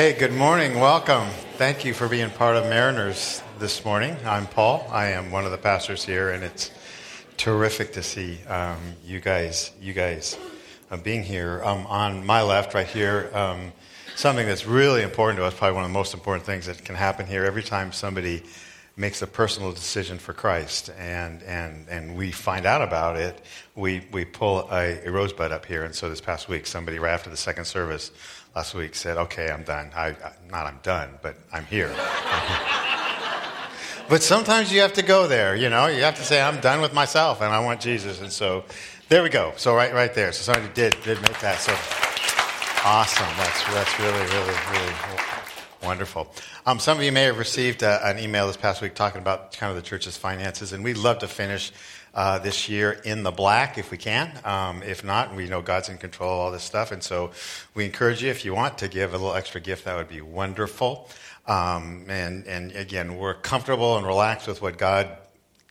Hey, good morning. Welcome. Thank you for being part of Mariners this morning. I'm Paul. I am one of the pastors here, and it's terrific to see um, you guys. You guys uh, being here. Um, on my left, right here, um, something that's really important to us. Probably one of the most important things that can happen here. Every time somebody makes a personal decision for Christ, and and and we find out about it, we we pull a, a rosebud up here. And so this past week, somebody right after the second service last week said, "Okay, I'm done. I, not I'm done, but I'm here." but sometimes you have to go there. You know, you have to say, "I'm done with myself, and I want Jesus." And so, there we go. So right, right there. So somebody did did make that. So awesome. That's that's really, really, really wonderful. Um, some of you may have received uh, an email this past week talking about kind of the church's finances, and we'd love to finish uh, this year in the black if we can. Um, if not, we know God's in control of all this stuff. And so we encourage you, if you want to give a little extra gift, that would be wonderful. Um, and, and again, we're comfortable and relaxed with what God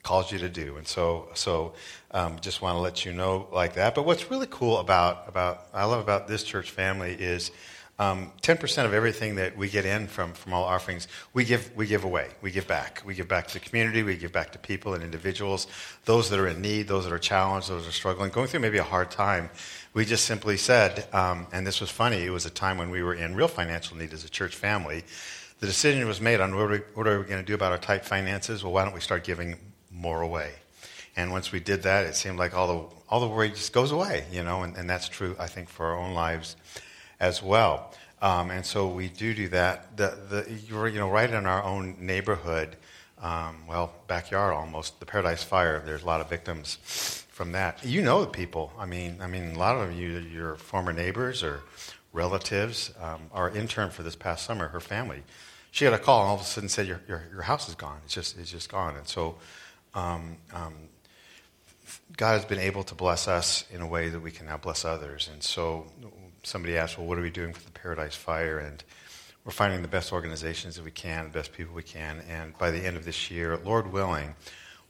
calls you to do. And so, so um, just want to let you know like that. But what's really cool about, about I love about this church family is um, 10% of everything that we get in from, from all offerings, we give, we give away. We give back. We give back to the community. We give back to people and individuals, those that are in need, those that are challenged, those that are struggling, going through maybe a hard time. We just simply said, um, and this was funny, it was a time when we were in real financial need as a church family. The decision was made on what are we, we going to do about our tight finances? Well, why don't we start giving more away? And once we did that, it seemed like all the, all the worry just goes away, you know, and, and that's true, I think, for our own lives as well. Um, and so we do do that. The, the, you know, right in our own neighborhood, um, well, backyard almost, the Paradise Fire. There's a lot of victims from that. You know the people. I mean, I mean, a lot of you, your former neighbors or relatives. Um, our intern for this past summer, her family, she got a call and all of a sudden said, "Your your, your house is gone. It's just it's just gone." And so. Um, um, God has been able to bless us in a way that we can now bless others. And so somebody asked, well, what are we doing for the Paradise Fire? And we're finding the best organizations that we can, the best people we can. And by the end of this year, Lord willing,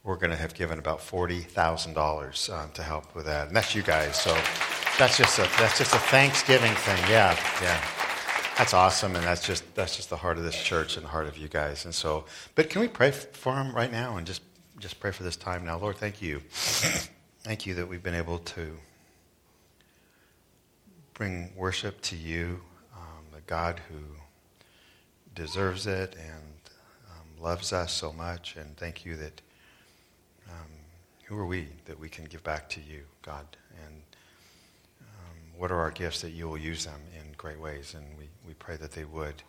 we're going to have given about $40,000 um, to help with that. And that's you guys. So that's just a, that's just a Thanksgiving thing. Yeah, yeah. That's awesome. And that's just, that's just the heart of this church and the heart of you guys. And so, but can we pray for them right now and just, just pray for this time now? Lord, thank you. Thank you that we've been able to bring worship to you, um, the God who deserves it and um, loves us so much. And thank you that um, who are we that we can give back to you, God? And um, what are our gifts that you will use them in great ways? And we, we pray that they would.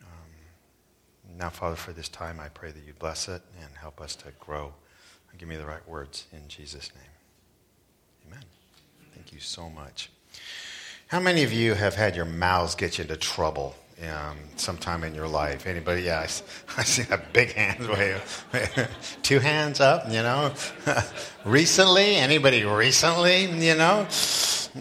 Um, now, Father, for this time, I pray that you bless it and help us to grow. Give me the right words in Jesus' name. Amen. Thank you so much. How many of you have had your mouths get you into trouble um, sometime in your life? Anybody? Yeah, I, I see that big hand way. Two hands up, you know. recently? Anybody recently, you know?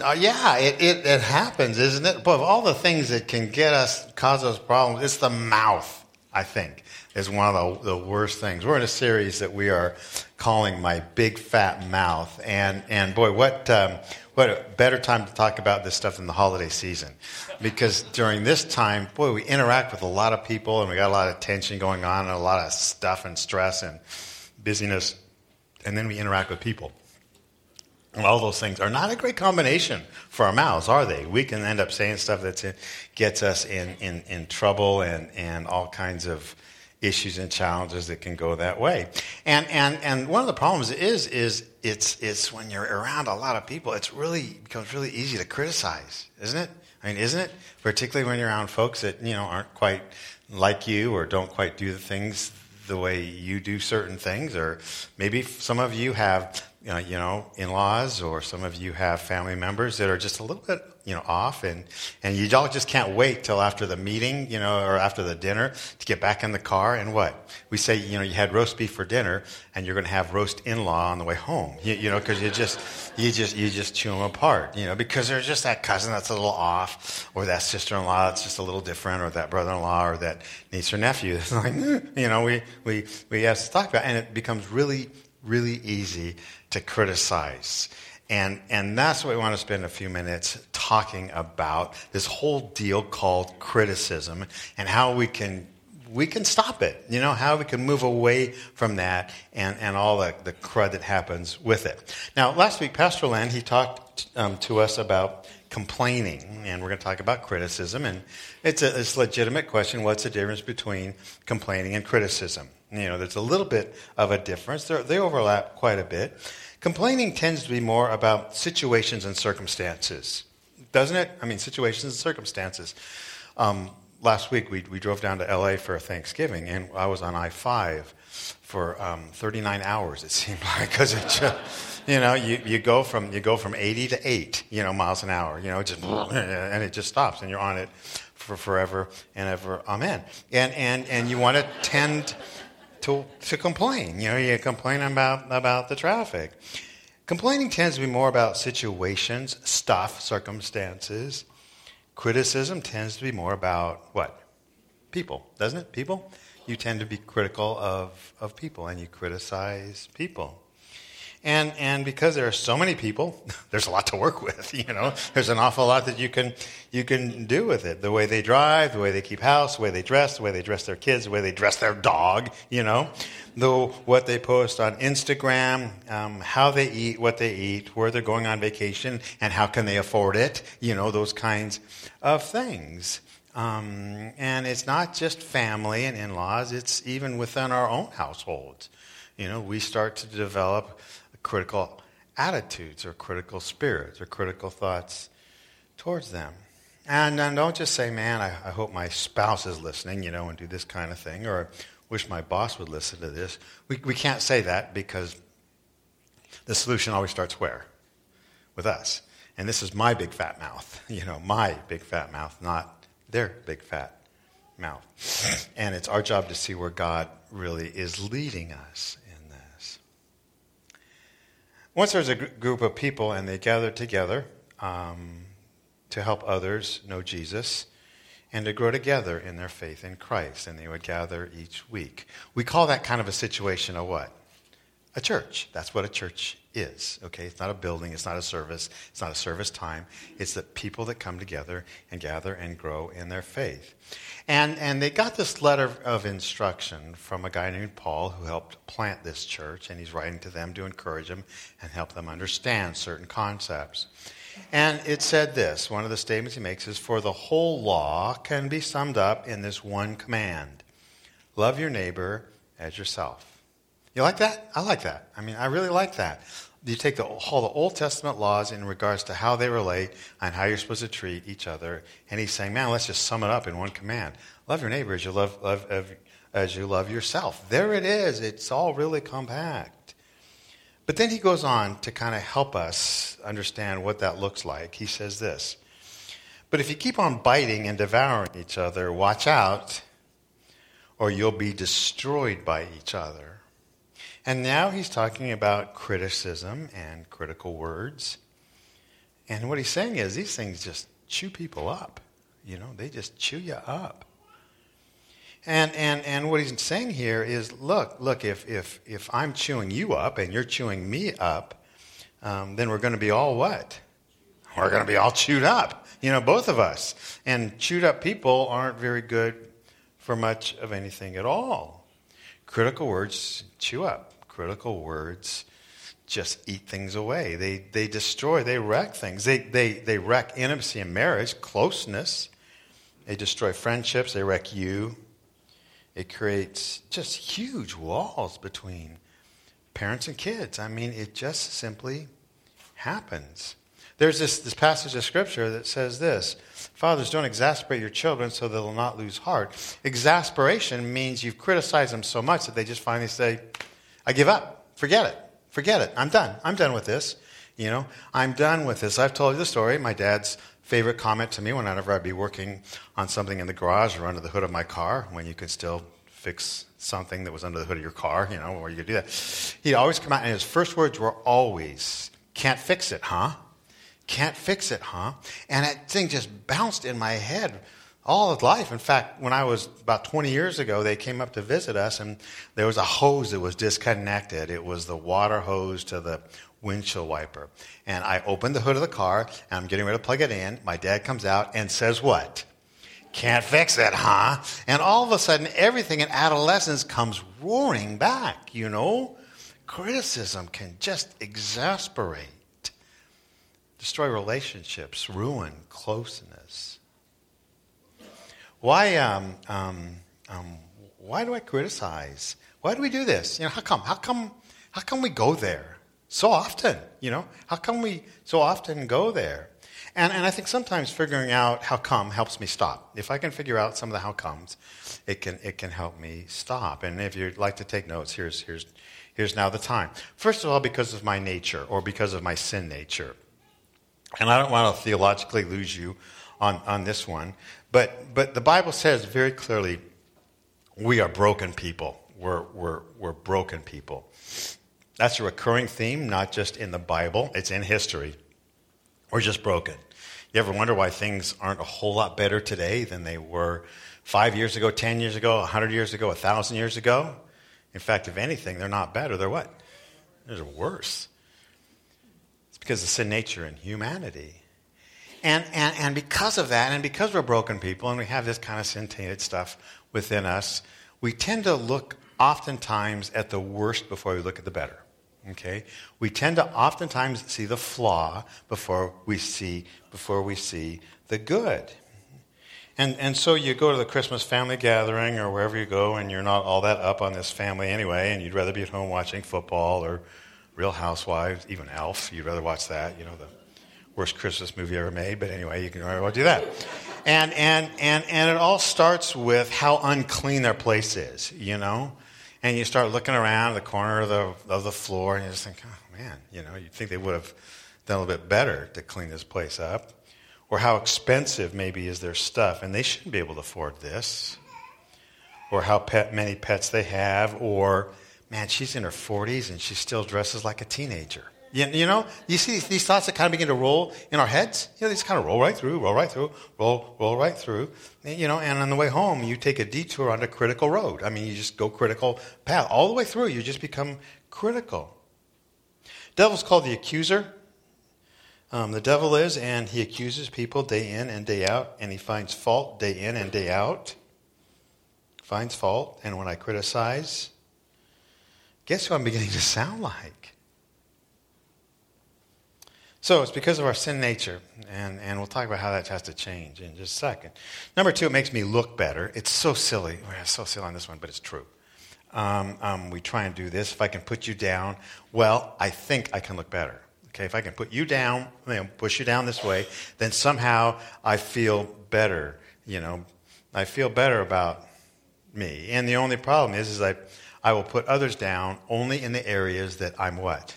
Uh, yeah, it, it, it happens, isn't it? But of all the things that can get us, cause us problems, it's the mouth, I think, is one of the, the worst things. We're in a series that we are calling My Big Fat Mouth. And, and boy, what, um, what a better time to talk about this stuff in the holiday season. Because during this time, boy, we interact with a lot of people and we got a lot of tension going on and a lot of stuff and stress and busyness. And then we interact with people. And all those things are not a great combination for our mouths, are they? We can end up saying stuff that gets us in, in, in trouble and, and all kinds of issues and challenges that can go that way. And, and, and one of the problems is, is it's, it's when you're around a lot of people, it's really, becomes really easy to criticize, isn't it? I mean, isn't it? Particularly when you're around folks that, you know, aren't quite like you or don't quite do the things the way you do certain things. Or maybe some of you have, you know, you know in-laws or some of you have family members that are just a little bit you know, off, and and you all just can't wait till after the meeting, you know, or after the dinner to get back in the car. And what we say, you know, you had roast beef for dinner, and you're going to have roast in-law on the way home, you, you know, because you just you just you just chew them apart, you know, because there's just that cousin that's a little off, or that sister-in-law that's just a little different, or that brother-in-law, or that niece or nephew. It's like, mm, you know, we we we have to talk about, and it becomes really really easy to criticize. And, and that's what we want to spend a few minutes talking about this whole deal called criticism and how we can we can stop it. You know, how we can move away from that and, and all the, the crud that happens with it. Now, last week, Pastor Len, he talked um, to us about complaining, and we're going to talk about criticism. And it's a, it's a legitimate question. What's the difference between complaining and criticism? You know, there's a little bit of a difference. They're, they overlap quite a bit. Complaining tends to be more about situations and circumstances, doesn't it? I mean, situations and circumstances. Um, last week we, we drove down to LA for Thanksgiving, and I was on I 5 for um, 39 hours, it seemed like, because it just, you know, you, you, go from, you go from 80 to 8, you know, miles an hour, you know, just, and it just stops, and you're on it for forever and ever. Amen. And, and, and you want to tend to, to complain. You know, you complain about, about the traffic. Complaining tends to be more about situations, stuff, circumstances. Criticism tends to be more about what? People, doesn't it? People? You tend to be critical of, of people and you criticize people. And, and because there are so many people, there's a lot to work with, you know. There's an awful lot that you can, you can do with it. The way they drive, the way they keep house, the way they dress, the way they dress their kids, the way they dress their dog, you know. The, what they post on Instagram, um, how they eat, what they eat, where they're going on vacation, and how can they afford it, you know, those kinds of things. Um, and it's not just family and in-laws, it's even within our own households. You know, we start to develop critical attitudes or critical spirits or critical thoughts towards them. And, and don't just say, man, I, I hope my spouse is listening, you know, and do this kind of thing, or wish my boss would listen to this. We, we can't say that because the solution always starts where? With us. And this is my big fat mouth, you know, my big fat mouth, not their big fat mouth. And it's our job to see where God really is leading us once there was a group of people and they gathered together um, to help others know Jesus and to grow together in their faith in Christ. And they would gather each week. We call that kind of a situation a what? A church. That's what a church is. Okay? It's not a building, it's not a service, it's not a service time. It's the people that come together and gather and grow in their faith. And, and they got this letter of instruction from a guy named Paul who helped plant this church, and he's writing to them to encourage them and help them understand certain concepts. And it said this one of the statements he makes is For the whole law can be summed up in this one command love your neighbor as yourself. You like that? I like that. I mean, I really like that you take the, all the Old Testament laws in regards to how they relate and how you're supposed to treat each other, and he's saying, man, let's just sum it up in one command: love your neighbor as you love, love as you love yourself. There it is. It's all really compact. But then he goes on to kind of help us understand what that looks like. He says this. But if you keep on biting and devouring each other, watch out, or you'll be destroyed by each other. And now he's talking about criticism and critical words. And what he's saying is these things just chew people up. You know, they just chew you up. And, and, and what he's saying here is look, look, if, if, if I'm chewing you up and you're chewing me up, um, then we're going to be all what? We're going to be all chewed up, you know, both of us. And chewed up people aren't very good for much of anything at all. Critical words chew up critical words just eat things away. They, they destroy, they wreck things. They, they, they wreck intimacy in marriage, closeness. They destroy friendships, they wreck you. It creates just huge walls between parents and kids. I mean, it just simply happens. There's this, this passage of scripture that says this Fathers, don't exasperate your children so they'll not lose heart. Exasperation means you've criticized them so much that they just finally say, I give up. Forget it. Forget it. I'm done. I'm done with this. You know, I'm done with this. I've told you the story. My dad's favorite comment to me whenever I'd be working on something in the garage or under the hood of my car, when you could still fix something that was under the hood of your car, you know, or you could do that. He'd always come out, and his first words were always, Can't fix it, huh? Can't fix it, huh? And that thing just bounced in my head all of life. In fact, when I was about 20 years ago, they came up to visit us, and there was a hose that was disconnected. It was the water hose to the windshield wiper. And I opened the hood of the car, and I'm getting ready to plug it in. My dad comes out and says, What? Can't fix it, huh? And all of a sudden, everything in adolescence comes roaring back, you know? Criticism can just exasperate, destroy relationships, ruin closeness. Why, um, um, um, why do I criticize? Why do we do this? You know, how come? How come? How come we go there so often? You know, how come we so often go there? And, and I think sometimes figuring out how come helps me stop. If I can figure out some of the how comes, it can, it can help me stop. And if you'd like to take notes, here's, here's, here's now the time. First of all, because of my nature or because of my sin nature. And I don't want to theologically lose you on, on this one, but, but the Bible says very clearly we are broken people. We're, we're, we're broken people. That's a recurring theme, not just in the Bible, it's in history. We're just broken. You ever wonder why things aren't a whole lot better today than they were five years ago, 10 years ago, 100 years ago, 1,000 years ago? In fact, if anything, they're not better. They're what? They're worse. It's because of sin nature and humanity. And, and, and because of that, and because we're broken people and we have this kind of sin tainted stuff within us, we tend to look oftentimes at the worst before we look at the better. Okay? We tend to oftentimes see the flaw before we see, before we see the good. And, and so you go to the Christmas family gathering or wherever you go, and you're not all that up on this family anyway, and you'd rather be at home watching football or Real Housewives, even Elf. You'd rather watch that, you know, the worst Christmas movie ever made, but anyway, you can well do that. And, and, and, and it all starts with how unclean their place is, you know? And you start looking around the corner of the, of the floor, and you just think, oh, man, you know, you'd think they would have done a little bit better to clean this place up. Or how expensive maybe is their stuff, and they shouldn't be able to afford this. Or how pet, many pets they have, or, man, she's in her 40s and she still dresses like a teenager. You, you know, you see these, thoughts that kind of begin to roll in our heads. You know, these kind of roll right through, roll right through, roll, roll right through. And, you know, and on the way home, you take a detour on a critical road. I mean, you just go critical path all the way through. You just become critical. Devil's called the accuser. Um, the devil is, and he accuses people day in and day out, and he finds fault day in and day out. Finds fault, and when I criticize, guess who I'm beginning to sound like? So it's because of our sin nature, and, and we'll talk about how that has to change in just a second. Number two, it makes me look better. It's so silly. We're so silly on this one, but it's true. Um, um, we try and do this. If I can put you down, well, I think I can look better. Okay, if I can put you down, you know, push you down this way, then somehow I feel better. You know, I feel better about me. And the only problem is, is I, I will put others down only in the areas that I'm what?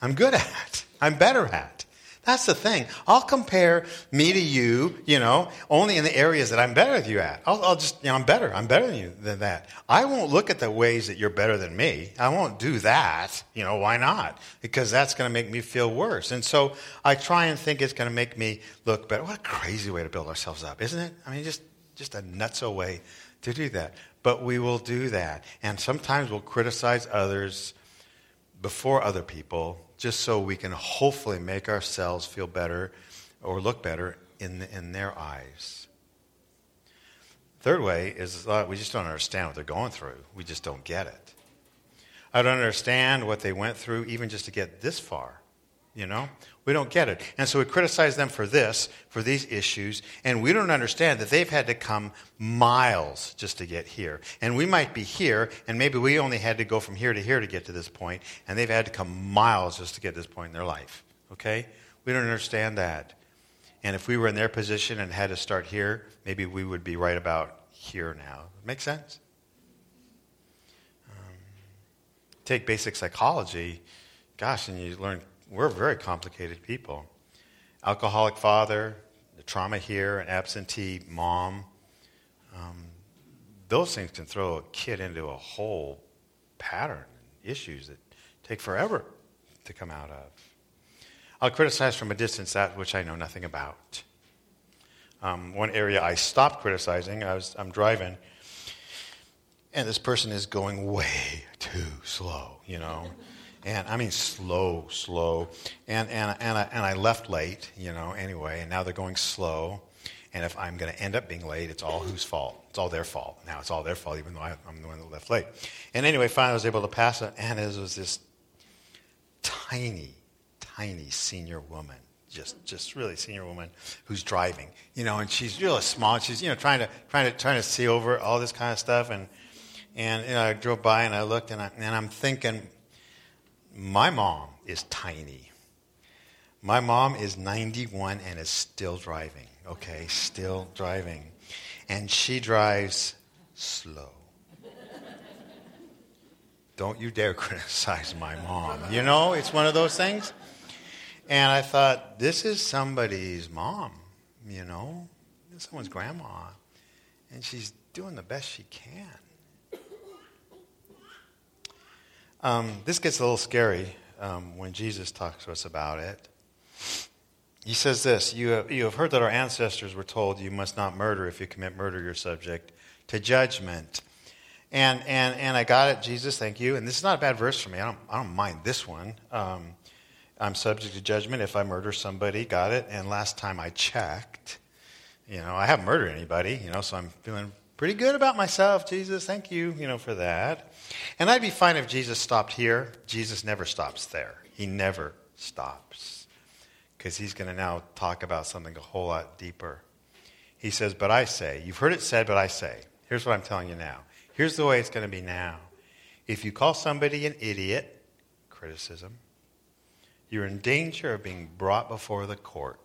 I'm good at. I'm better at. That's the thing. I'll compare me to you, you know, only in the areas that I'm better than you at. I'll, I'll, just, you know, I'm better. I'm better than you than that. I won't look at the ways that you're better than me. I won't do that. You know, why not? Because that's going to make me feel worse. And so I try and think it's going to make me look better. What a crazy way to build ourselves up, isn't it? I mean, just, just a nutso way to do that. But we will do that. And sometimes we'll criticize others before other people just so we can hopefully make ourselves feel better or look better in, in their eyes. Third way is uh, we just don't understand what they're going through. We just don't get it. I don't understand what they went through even just to get this far. You know? We don't get it. And so we criticize them for this, for these issues, and we don't understand that they've had to come miles just to get here. And we might be here, and maybe we only had to go from here to here to get to this point, and they've had to come miles just to get to this point in their life. Okay? We don't understand that. And if we were in their position and had to start here, maybe we would be right about here now. Make sense? Um, take basic psychology, gosh, and you learn we're very complicated people. Alcoholic father, the trauma here, an absentee mom. Um, those things can throw a kid into a whole pattern, and issues that take forever to come out of. I'll criticize from a distance that which I know nothing about. Um, one area I stopped criticizing, I was, I'm driving, and this person is going way too slow, you know. And I mean, slow, slow. And, and, and, I, and I left late, you know, anyway, and now they're going slow. And if I'm going to end up being late, it's all whose fault? It's all their fault. Now it's all their fault, even though I, am the one that left late. And anyway, finally I was able to pass it, and it was this tiny, tiny senior woman just just really senior woman who's driving, you know, and she's really small. She's you know trying to trying to trying to see over all this kind of stuff, and and you know, I drove by and I looked and I, and I'm thinking, my mom is tiny. My mom is 91 and is still driving. Okay, still driving, and she drives slow. Don't you dare criticize my mom. You know, it's one of those things. And I thought, this is somebody's mom, you know, someone's grandma. And she's doing the best she can. Um, this gets a little scary um, when Jesus talks to us about it. He says this you have, you have heard that our ancestors were told you must not murder. If you commit murder, you're subject to judgment. And, and, and I got it, Jesus, thank you. And this is not a bad verse for me. I don't, I don't mind this one. Um, I'm subject to judgment if I murder somebody. Got it? And last time I checked, you know, I haven't murdered anybody, you know, so I'm feeling pretty good about myself. Jesus, thank you, you know, for that. And I'd be fine if Jesus stopped here. Jesus never stops there. He never stops. Because he's going to now talk about something a whole lot deeper. He says, But I say, you've heard it said, but I say. Here's what I'm telling you now. Here's the way it's going to be now. If you call somebody an idiot, criticism, you're in danger of being brought before the court.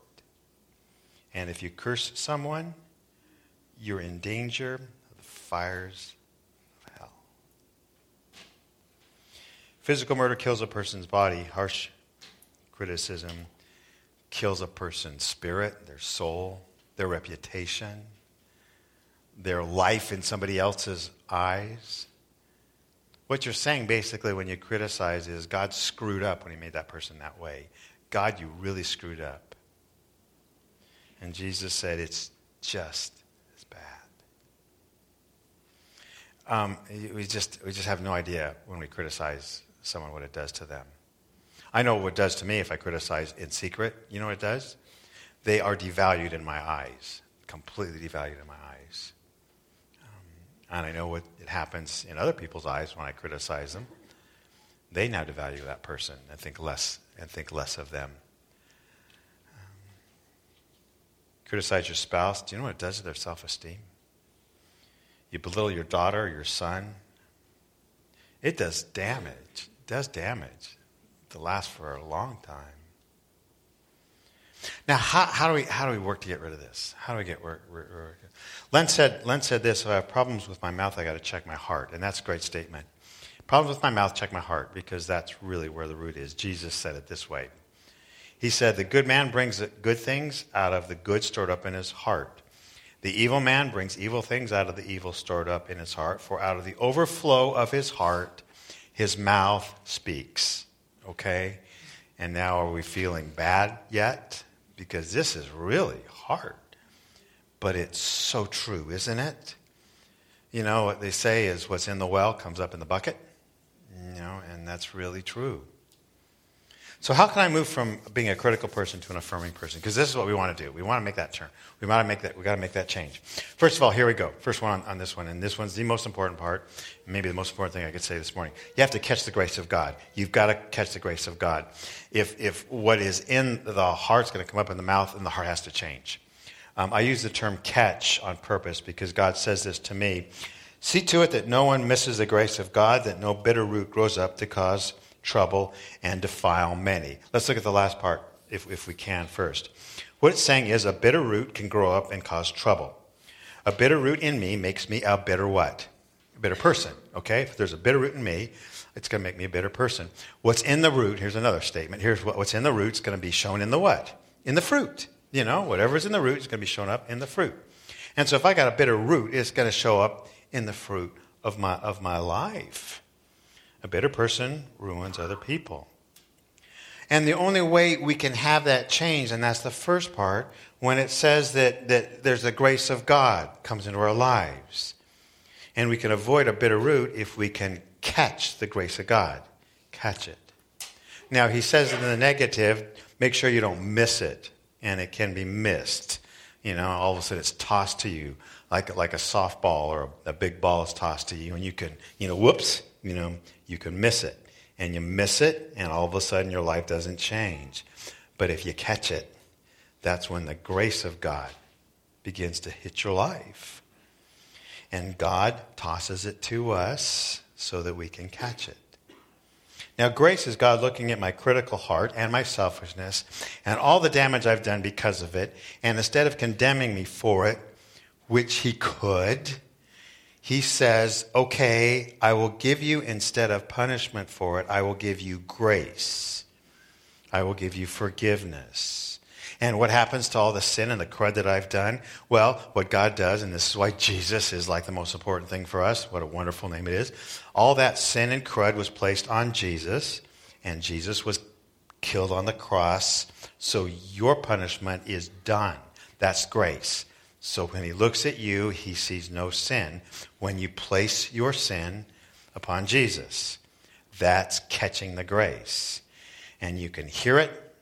And if you curse someone, you're in danger of the fires of hell. Physical murder kills a person's body. Harsh criticism kills a person's spirit, their soul, their reputation, their life in somebody else's eyes. What you're saying basically when you criticize is God screwed up when he made that person that way. God, you really screwed up. And Jesus said, it's just as bad. Um, we, just, we just have no idea when we criticize someone what it does to them. I know what it does to me if I criticize in secret. You know what it does? They are devalued in my eyes, completely devalued in my eyes. And I know what it happens in other people's eyes when I criticize them. They now devalue that person and think less and think less of them. Um, criticize your spouse. Do you know what it does to their self-esteem? You belittle your daughter or your son. It does damage. It does damage. To last for a long time. Now, how, how, do we, how do we work to get rid of this? How do we get work? work, work? Len, said, Len said this if I have problems with my mouth, I got to check my heart. And that's a great statement. Problems with my mouth, check my heart, because that's really where the root is. Jesus said it this way He said, The good man brings good things out of the good stored up in his heart. The evil man brings evil things out of the evil stored up in his heart, for out of the overflow of his heart, his mouth speaks. Okay? And now are we feeling bad yet? because this is really hard. But it's so true, isn't it? You know, what they say is what's in the well comes up in the bucket. You know, and that's really true. So, how can I move from being a critical person to an affirming person? Because this is what we want to do. We want to make that turn. We want to make that. We got to make that change. First of all, here we go. First one on, on, this one, and this one's the most important part. Maybe the most important thing I could say this morning. You have to catch the grace of God. You've got to catch the grace of God. If if what is in the heart's going to come up in the mouth, then the heart has to change. Um, I use the term catch on purpose because God says this to me. See to it that no one misses the grace of God, that no bitter root grows up to cause trouble, and defile many. Let's look at the last part, if, if we can, first. What it's saying is a bitter root can grow up and cause trouble. A bitter root in me makes me a bitter what? A bitter person, okay? If there's a bitter root in me, it's going to make me a bitter person. What's in the root, here's another statement. Here's what, what's in the root is going to be shown in the what? In the fruit. You know, whatever's in the root is going to be shown up in the fruit. And so if I got a bitter root, it's going to show up in the fruit of my, of my life. A bitter person ruins other people. And the only way we can have that change, and that's the first part, when it says that, that there's the grace of God comes into our lives. And we can avoid a bitter root if we can catch the grace of God. Catch it. Now, he says in the negative, make sure you don't miss it. And it can be missed. You know, all of a sudden it's tossed to you like, like a softball or a, a big ball is tossed to you. And you can, you know, whoops, you know, you can miss it. And you miss it, and all of a sudden your life doesn't change. But if you catch it, that's when the grace of God begins to hit your life. And God tosses it to us so that we can catch it. Now, grace is God looking at my critical heart and my selfishness and all the damage I've done because of it. And instead of condemning me for it, which He could, He says, Okay, I will give you, instead of punishment for it, I will give you grace. I will give you forgiveness. And what happens to all the sin and the crud that I've done? Well, what God does, and this is why Jesus is like the most important thing for us, what a wonderful name it is. All that sin and crud was placed on Jesus, and Jesus was killed on the cross. So your punishment is done. That's grace. So when he looks at you, he sees no sin. When you place your sin upon Jesus, that's catching the grace. And you can hear it,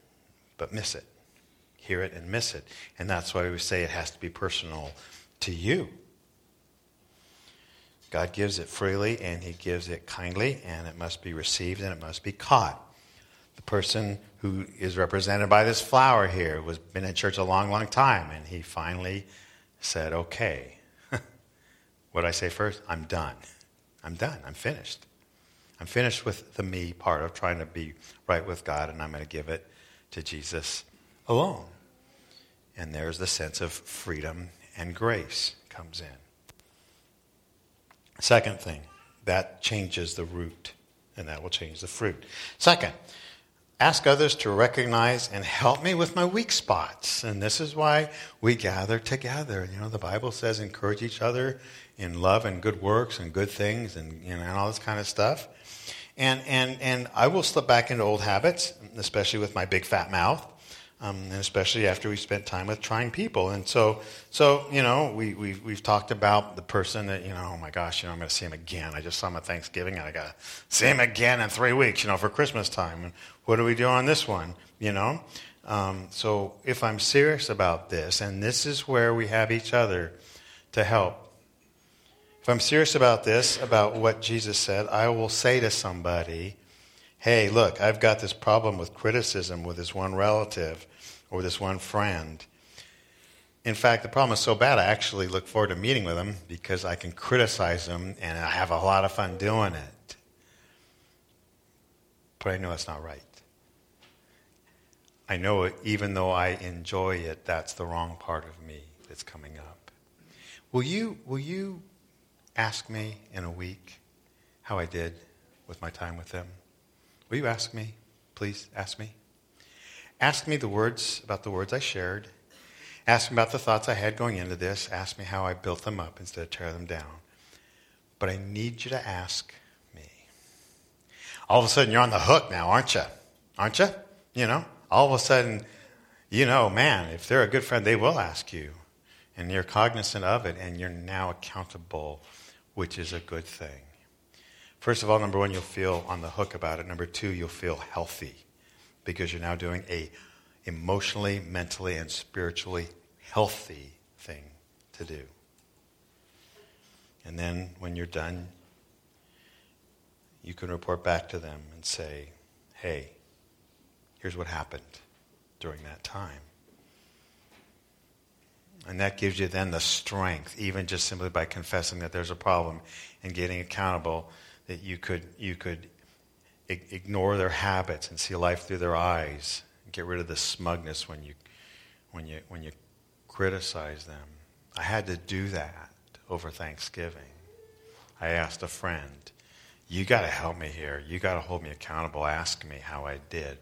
but miss it hear it and miss it. And that's why we say it has to be personal to you. God gives it freely and He gives it kindly, and it must be received and it must be caught. The person who is represented by this flower here was been in church a long, long time, and he finally said, "Okay, what I say first? I'm done. I'm done. I'm finished. I'm finished with the me part of trying to be right with God, and I'm going to give it to Jesus alone." And there's the sense of freedom and grace comes in. Second thing, that changes the root, and that will change the fruit. Second, ask others to recognize and help me with my weak spots. And this is why we gather together. You know, the Bible says encourage each other in love and good works and good things and, you know, and all this kind of stuff. And, and, and I will slip back into old habits, especially with my big fat mouth um, and especially after we spent time with trying people. And so, so you know, we, we, we've talked about the person that, you know, oh my gosh, you know, I'm going to see him again. I just saw him at Thanksgiving, and I got to see him again in three weeks, you know, for Christmas time. And what do we do on this one, you know? Um, so if I'm serious about this, and this is where we have each other to help, if I'm serious about this, about what Jesus said, I will say to somebody, hey, look, I've got this problem with criticism with this one relative or this one friend. In fact, the problem is so bad, I actually look forward to meeting with them because I can criticize them and I have a lot of fun doing it. But I know it's not right. I know it, even though I enjoy it, that's the wrong part of me that's coming up. Will you, will you ask me in a week how I did with my time with them? Will you ask me? Please ask me. Ask me the words about the words I shared. Ask me about the thoughts I had going into this. Ask me how I built them up instead of tear them down. But I need you to ask me. All of a sudden, you're on the hook now, aren't you? Aren't you? You know, all of a sudden, you know, man, if they're a good friend, they will ask you. And you're cognizant of it, and you're now accountable, which is a good thing. First of all, number one, you'll feel on the hook about it. Number two, you'll feel healthy because you're now doing a emotionally, mentally, and spiritually healthy thing to do. And then when you're done, you can report back to them and say, hey, here's what happened during that time. And that gives you then the strength, even just simply by confessing that there's a problem and getting accountable that you could, you could ignore their habits and see life through their eyes get rid of the smugness when you, when you, when you criticize them. I had to do that over Thanksgiving. I asked a friend, You got to help me here. You got to hold me accountable. Ask me how I did.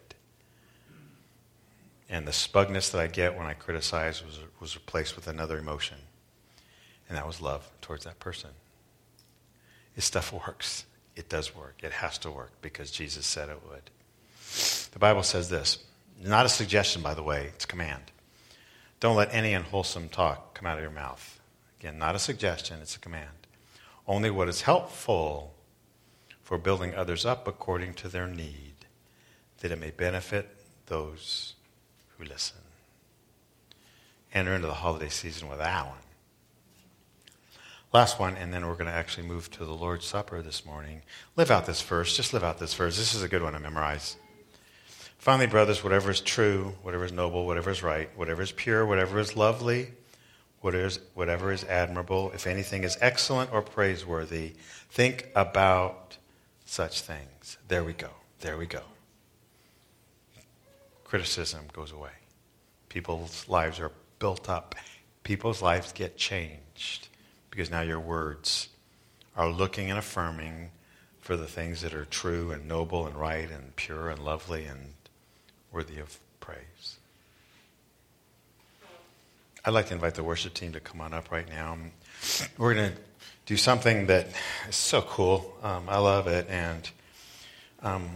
And the smugness that I get when I criticize was, was replaced with another emotion. And that was love towards that person. This stuff works. It does work. It has to work because Jesus said it would. The Bible says this not a suggestion, by the way, it's command. Don't let any unwholesome talk come out of your mouth. Again, not a suggestion, it's a command. Only what is helpful for building others up according to their need, that it may benefit those who listen. Enter into the holiday season with that one. Last one, and then we're going to actually move to the Lord's Supper this morning. Live out this verse. Just live out this verse. This is a good one to memorize. Finally, brothers, whatever is true, whatever is noble, whatever is right, whatever is pure, whatever is lovely, whatever is, whatever is admirable, if anything is excellent or praiseworthy, think about such things. There we go. There we go. Criticism goes away. People's lives are built up. People's lives get changed because now your words are looking and affirming for the things that are true and noble and right and pure and lovely and worthy of praise. I'd like to invite the worship team to come on up right now. We're going to do something that is so cool. Um, I love it. And um,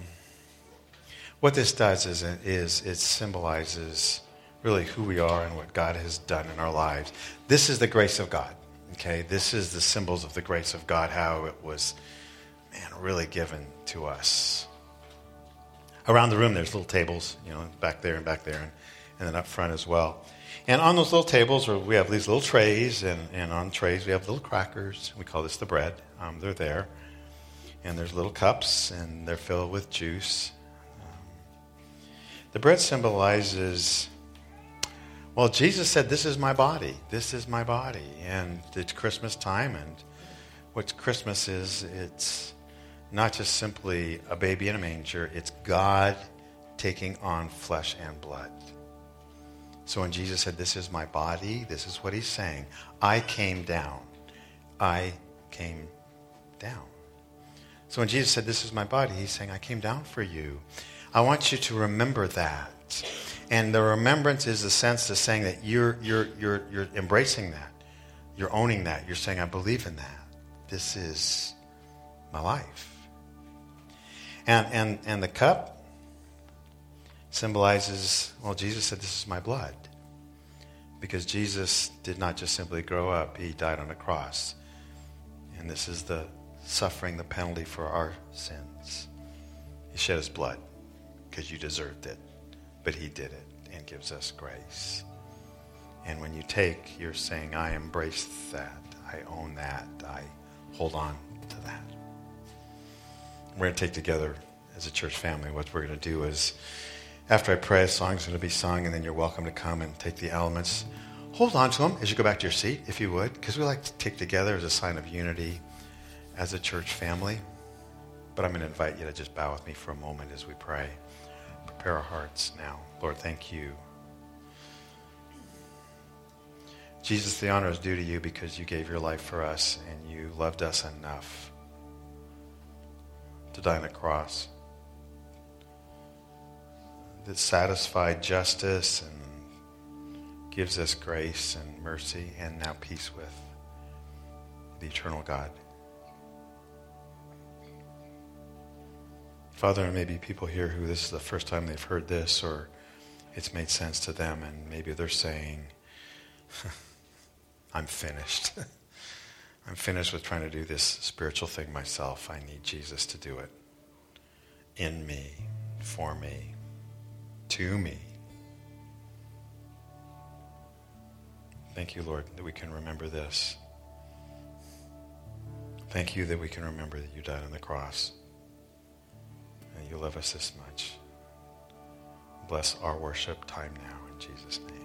what this does is, is it symbolizes really who we are and what God has done in our lives. This is the grace of God. Okay, this is the symbols of the grace of God, how it was, man, really given to us around the room, there's little tables, you know, back there and back there, and, and then up front as well. And on those little tables, we have these little trays, and, and on trays, we have little crackers. We call this the bread. Um, they're there. And there's little cups, and they're filled with juice. Um, the bread symbolizes, well, Jesus said, This is my body. This is my body. And it's Christmas time, and what Christmas is, it's not just simply a baby in a manger, it's God taking on flesh and blood. So when Jesus said, This is my body, this is what he's saying. I came down. I came down. So when Jesus said, This is my body, he's saying, I came down for you. I want you to remember that. And the remembrance is the sense of saying that you're, you're, you're, you're embracing that. You're owning that. You're saying, I believe in that. This is my life. And, and, and the cup symbolizes, well, Jesus said, This is my blood. Because Jesus did not just simply grow up, he died on a cross. And this is the suffering, the penalty for our sins. He shed his blood because you deserved it, but he did it and gives us grace. And when you take, you're saying, I embrace that, I own that, I hold on to that. We're going to take together as a church family. What we're going to do is, after I pray, a song's going to be sung, and then you're welcome to come and take the elements. Hold on to them as you go back to your seat, if you would, because we like to take together as a sign of unity as a church family. But I'm going to invite you to just bow with me for a moment as we pray. Prepare our hearts now. Lord, thank you. Jesus, the honor is due to you because you gave your life for us and you loved us enough to die on the cross. That satisfied justice and gives us grace and mercy and now peace with the eternal God. Father, there may be people here who this is the first time they've heard this or it's made sense to them, and maybe they're saying, I'm finished. I'm finished with trying to do this spiritual thing myself. I need Jesus to do it in me, for me, to me. Thank you, Lord, that we can remember this. Thank you that we can remember that you died on the cross you love us this much. Bless our worship time now in Jesus' name.